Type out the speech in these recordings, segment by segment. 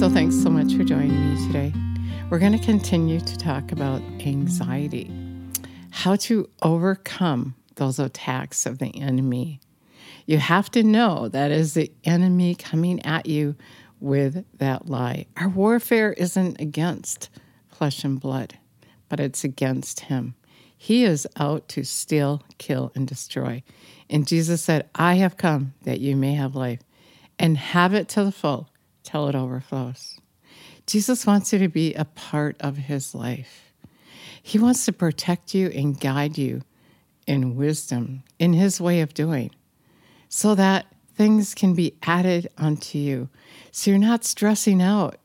so thanks so much for joining me today. We're going to continue to talk about anxiety, how to overcome those attacks of the enemy. You have to know that is the enemy coming at you with that lie. Our warfare isn't against flesh and blood, but it's against him. He is out to steal, kill, and destroy. And Jesus said, I have come that you may have life and have it to the full till it overflows. Jesus wants you to be a part of his life. He wants to protect you and guide you in wisdom, in his way of doing, so that things can be added unto you. So you're not stressing out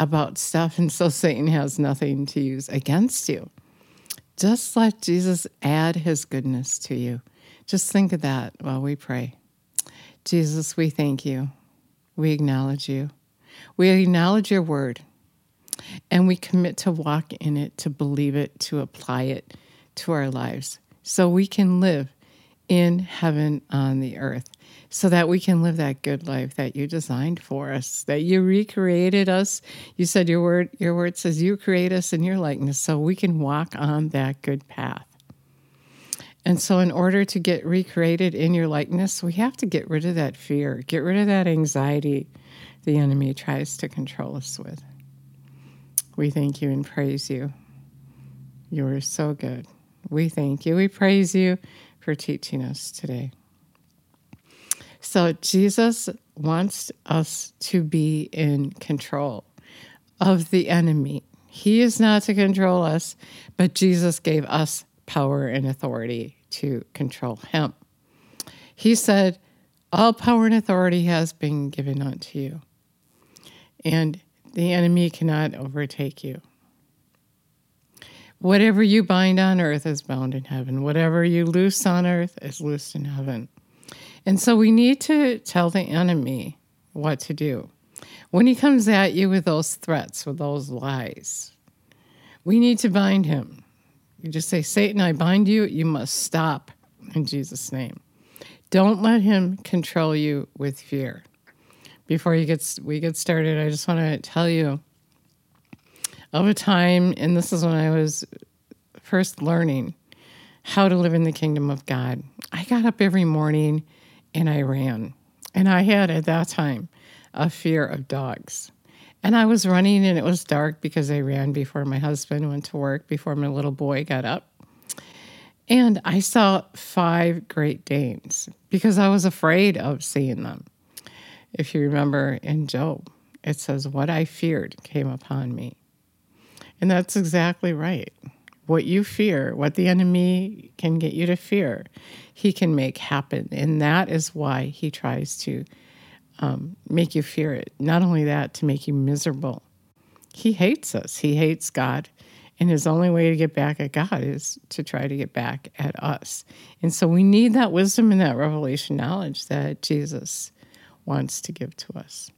about stuff, and so Satan has nothing to use against you. Just let Jesus add his goodness to you. Just think of that while we pray. Jesus, we thank you. We acknowledge you. We acknowledge your word and we commit to walk in it, to believe it, to apply it to our lives so we can live in heaven on the earth, so that we can live that good life that you designed for us, that you recreated us. You said your word, your word says you create us in your likeness so we can walk on that good path. And so, in order to get recreated in your likeness, we have to get rid of that fear, get rid of that anxiety the enemy tries to control us with. We thank you and praise you. You are so good. We thank you. We praise you for teaching us today. So, Jesus wants us to be in control of the enemy. He is not to control us, but Jesus gave us power and authority to control him. He said, All power and authority has been given unto you, and the enemy cannot overtake you. Whatever you bind on earth is bound in heaven. Whatever you loose on earth is loosed in heaven. And so we need to tell the enemy what to do. When he comes at you with those threats, with those lies, we need to bind him. You just say, Satan, I bind you. You must stop in Jesus' name. Don't let him control you with fear. Before you get, we get started, I just want to tell you of a time, and this is when I was first learning how to live in the kingdom of God. I got up every morning and I ran. And I had at that time a fear of dogs. And I was running and it was dark because I ran before my husband went to work, before my little boy got up. And I saw five Great Danes because I was afraid of seeing them. If you remember in Job, it says, What I feared came upon me. And that's exactly right. What you fear, what the enemy can get you to fear, he can make happen. And that is why he tries to um, make you fear it. Not only that, to make you miserable. He hates us, he hates God. And his only way to get back at God is to try to get back at us. And so we need that wisdom and that revelation knowledge that Jesus wants to give to us.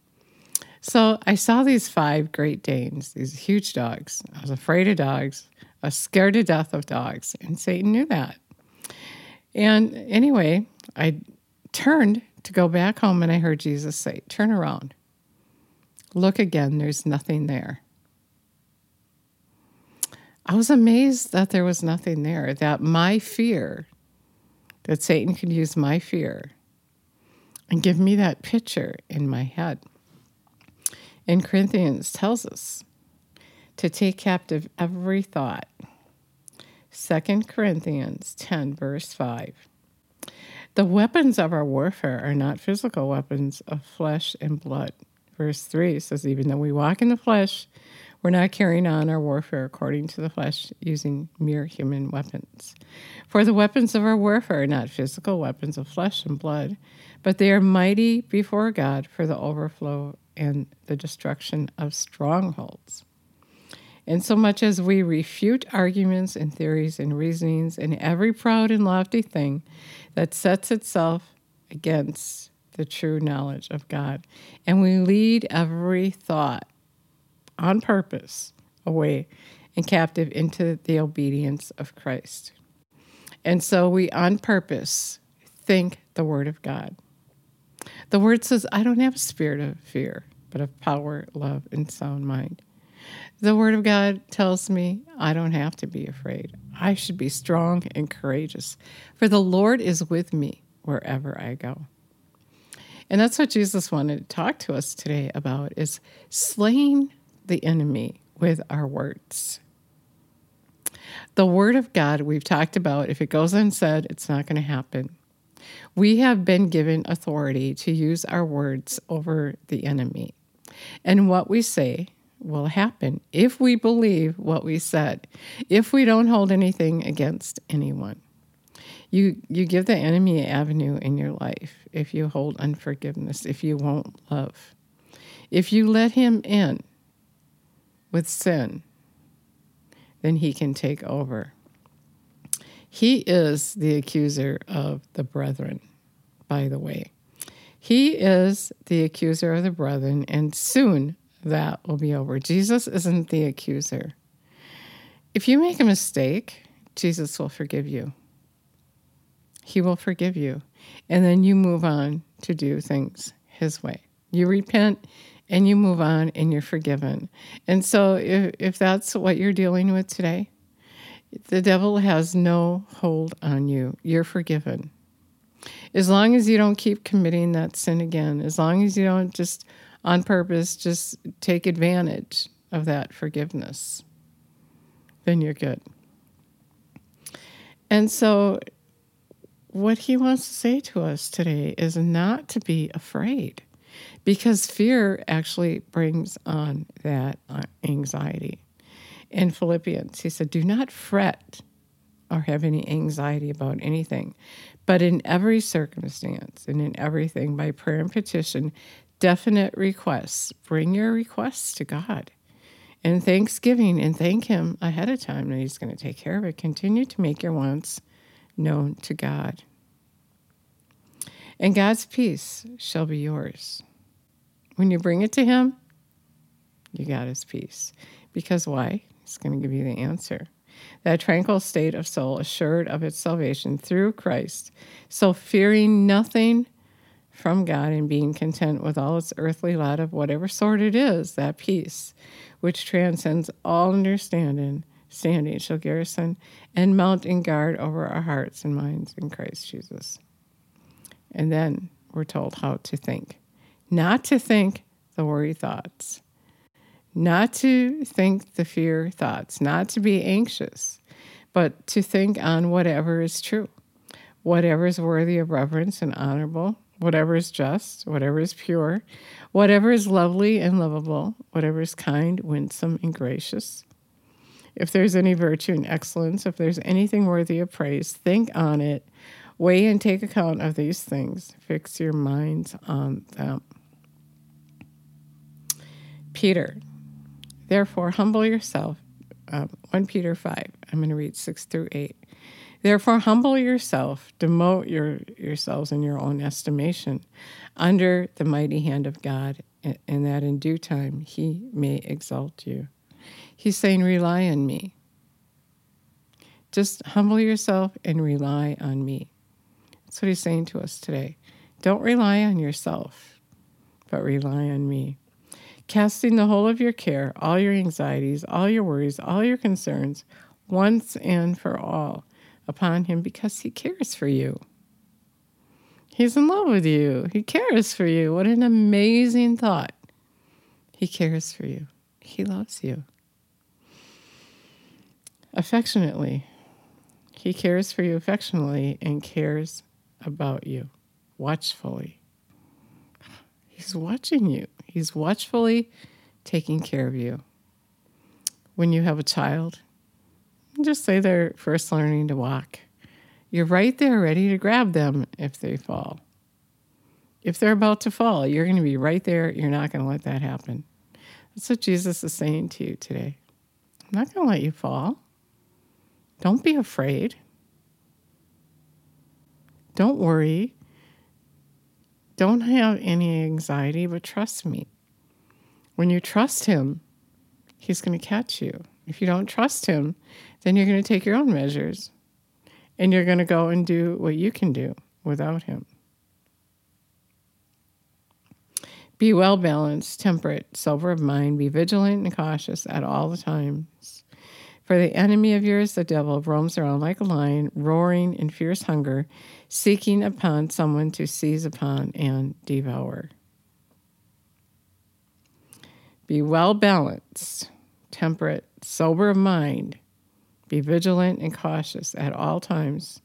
So I saw these five Great Danes, these huge dogs. I was afraid of dogs. I was scared to death of dogs. And Satan knew that. And anyway, I turned to go back home and I heard Jesus say, Turn around. Look again, there's nothing there. I was amazed that there was nothing there, that my fear, that Satan could use my fear and give me that picture in my head. In Corinthians tells us to take captive every thought. 2 Corinthians 10, verse 5. The weapons of our warfare are not physical weapons of flesh and blood. Verse 3 says, Even though we walk in the flesh, we're not carrying on our warfare according to the flesh using mere human weapons. For the weapons of our warfare are not physical weapons of flesh and blood, but they are mighty before God for the overflow and the destruction of strongholds. And so much as we refute arguments and theories and reasonings and every proud and lofty thing that sets itself against the true knowledge of God, and we lead every thought on purpose away and captive into the obedience of Christ. And so we on purpose think the Word of God. The Word says, I don't have a spirit of fear. but of power, love, and sound mind. The Word of God tells me I don't have to be afraid. I should be strong and courageous, for the Lord is with me wherever I go. And that's what Jesus wanted to talk to us today about is slaying the enemy with our words. The word of God we've talked about, if it goes unsaid, it's not going to happen. We have been given authority to use our words over the enemy. And what we say will happen if we believe what we said, if we don't hold anything against anyone. You, you give the enemy avenue in your life if you hold unforgiveness, if you won't love. If you let him in with sin, then he can take over. He is the accuser of the brethren, by the way. He is the accuser of the brethren, and soon that will be over. Jesus isn't the accuser. If you make a mistake, Jesus will forgive you. He will forgive you. And then you move on to do things His way. You repent and you move on and you're forgiven. And so, if, if that's what you're dealing with today, the devil has no hold on you. You're forgiven. As long as you don't keep committing that sin again, as long as you don't just on purpose just take advantage of that forgiveness, then you're good. And so, what he wants to say to us today is not to be afraid because fear actually brings on that uh, anxiety. In Philippians, he said, Do not fret or have any anxiety about anything, but in every circumstance and in everything, by prayer and petition, definite requests. Bring your requests to God and thanksgiving and thank Him ahead of time that He's going to take care of it. Continue to make your wants known to God. And God's peace shall be yours. When you bring it to Him, you got His peace. Because why? He's going to give you the answer. That tranquil state of soul, assured of its salvation through Christ, so fearing nothing from God and being content with all its earthly lot of whatever sort it is, that peace which transcends all understanding, standing shall garrison and mount in guard over our hearts and minds in Christ Jesus. And then we're told how to think. Not to think the worry thoughts, not to think the fear thoughts, not to be anxious, but to think on whatever is true, whatever is worthy of reverence and honorable, whatever is just, whatever is pure, whatever is lovely and lovable, whatever is kind, winsome, and gracious. If there's any virtue and excellence, if there's anything worthy of praise, think on it. Weigh and take account of these things. Fix your minds on them. Peter, therefore, humble yourself. Um, 1 Peter 5, I'm going to read 6 through 8. Therefore, humble yourself, demote your, yourselves in your own estimation under the mighty hand of God, and that in due time he may exalt you. He's saying, rely on me. Just humble yourself and rely on me. That's what he's saying to us today. Don't rely on yourself, but rely on me. Casting the whole of your care, all your anxieties, all your worries, all your concerns, once and for all upon him because he cares for you. He's in love with you. He cares for you. What an amazing thought. He cares for you. He loves you. Affectionately. He cares for you affectionately and cares about you watchfully. He's watching you. He's watchfully taking care of you. When you have a child, just say they're first learning to walk. You're right there ready to grab them if they fall. If they're about to fall, you're going to be right there. You're not going to let that happen. That's what Jesus is saying to you today. I'm not going to let you fall. Don't be afraid. Don't worry. Don't have any anxiety, but trust me. When you trust Him, He's going to catch you. If you don't trust Him, then you're going to take your own measures and you're going to go and do what you can do without Him. Be well balanced, temperate, sober of mind, be vigilant and cautious at all the times. For the enemy of yours, the devil, roams around like a lion, roaring in fierce hunger, seeking upon someone to seize upon and devour. Be well balanced, temperate, sober of mind, be vigilant and cautious at all times.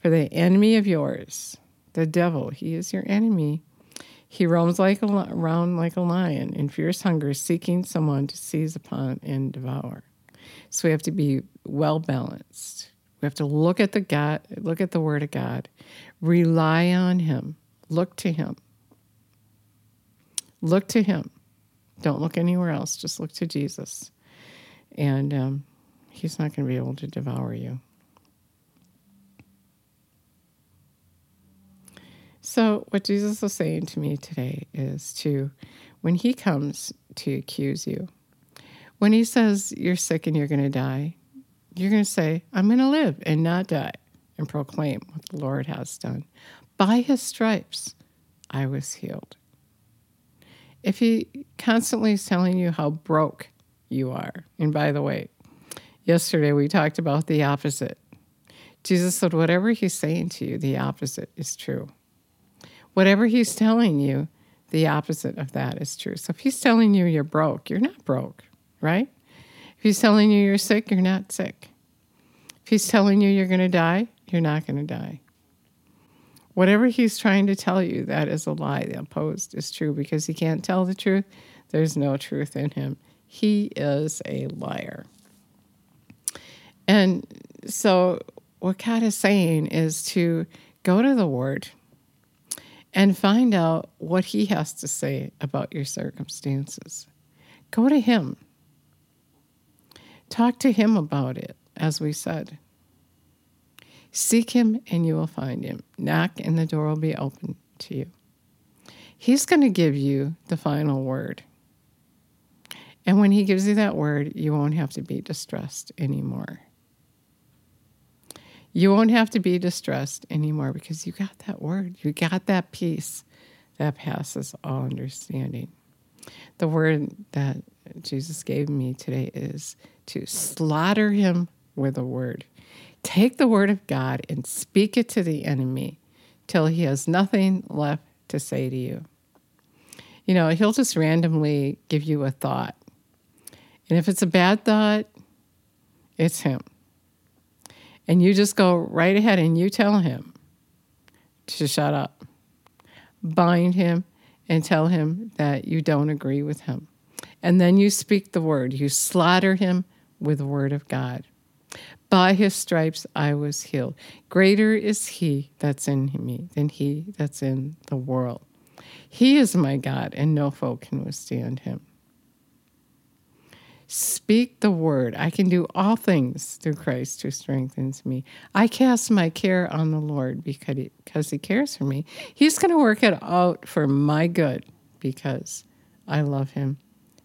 For the enemy of yours, the devil, he is your enemy he roams like a, around like a lion in fierce hunger, seeking someone to seize upon and devour. So we have to be well balanced. We have to look at the God, look at the Word of God, rely on Him, look to Him. Look to Him. Don't look anywhere else. Just look to Jesus, and um, He's not going to be able to devour you. So, what Jesus is saying to me today is to, when he comes to accuse you, when he says you're sick and you're going to die, you're going to say, I'm going to live and not die and proclaim what the Lord has done. By his stripes, I was healed. If he constantly is telling you how broke you are, and by the way, yesterday we talked about the opposite. Jesus said, whatever he's saying to you, the opposite is true. Whatever he's telling you, the opposite of that is true. So if he's telling you you're broke, you're not broke, right? If he's telling you you're sick, you're not sick. If he's telling you you're going to die, you're not going to die. Whatever he's trying to tell you, that is a lie. The opposed is true because he can't tell the truth. There's no truth in him. He is a liar. And so, what God is saying is to go to the Word and find out what he has to say about your circumstances. Go to him. Talk to him about it, as we said. Seek him and you will find him. Knock and the door will be open to you. He's going to give you the final word. And when he gives you that word, you won't have to be distressed anymore. You won't have to be distressed anymore because you got that word. You got that peace that passes all understanding. The word that Jesus gave me today is to slaughter him with a word. Take the word of God and speak it to the enemy till he has nothing left to say to you. You know, he'll just randomly give you a thought. And if it's a bad thought, it's him. And you just go right ahead and you tell him to shut up. Bind him and tell him that you don't agree with him. And then you speak the word. You slaughter him with the word of God. By his stripes I was healed. Greater is he that's in me than he that's in the world. He is my God, and no foe can withstand him. Speak the word. I can do all things through Christ who strengthens me. I cast my care on the Lord because he, because he cares for me. He's going to work it out for my good because I love him.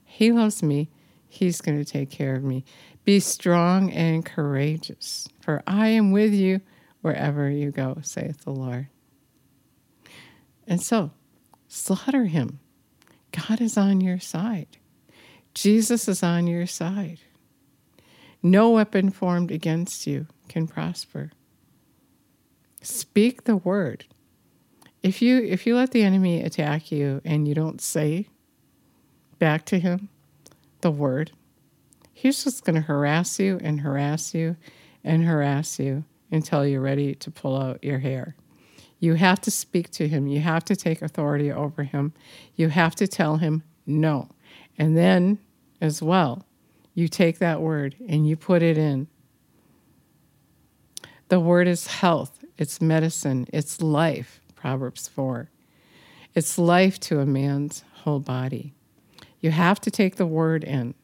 He loves me. He's going to take care of me. Be strong and courageous, for I am with you wherever you go, saith the Lord. And so, slaughter him. God is on your side. Jesus is on your side. No weapon formed against you can prosper. Speak the word. If you if you let the enemy attack you and you don't say back to him the word, he's just going to harass you and harass you and harass you until you're ready to pull out your hair. You have to speak to him. You have to take authority over him. You have to tell him no. And then, as well, you take that word and you put it in. The word is health, it's medicine, it's life, Proverbs 4. It's life to a man's whole body. You have to take the word in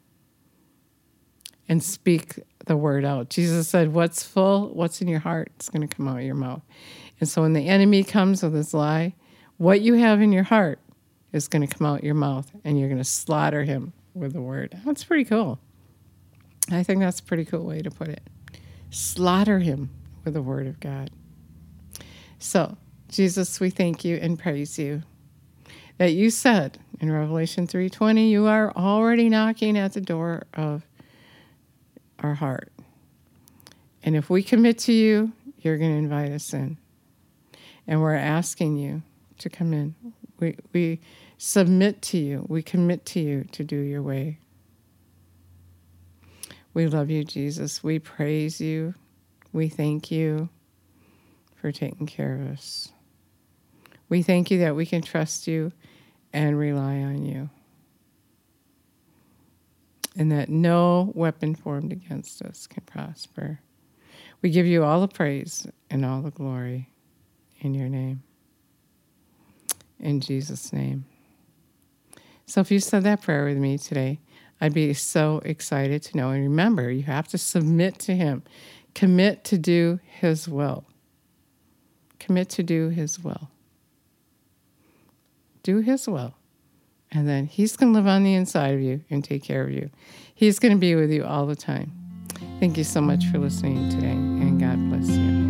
and speak the word out. Jesus said, What's full, what's in your heart, it's going to come out of your mouth. And so when the enemy comes with his lie, what you have in your heart is going to come out your mouth and you're going to slaughter him with the word. That's pretty cool. I think that's a pretty cool way to put it. Slaughter him with the word of God. So, Jesus, we thank you and praise you that you said in Revelation 3:20, you are already knocking at the door of our heart. And if we commit to you, you're going to invite us in. And we're asking you to come in. We, we submit to you. We commit to you to do your way. We love you, Jesus. We praise you. We thank you for taking care of us. We thank you that we can trust you and rely on you. And that no weapon formed against us can prosper. We give you all the praise and all the glory in your name. In Jesus' name. So if you said that prayer with me today, I'd be so excited to know. And remember, you have to submit to Him, commit to do His will. Commit to do His will. Do His will. And then He's going to live on the inside of you and take care of you. He's going to be with you all the time. Thank you so much for listening today, and God bless you.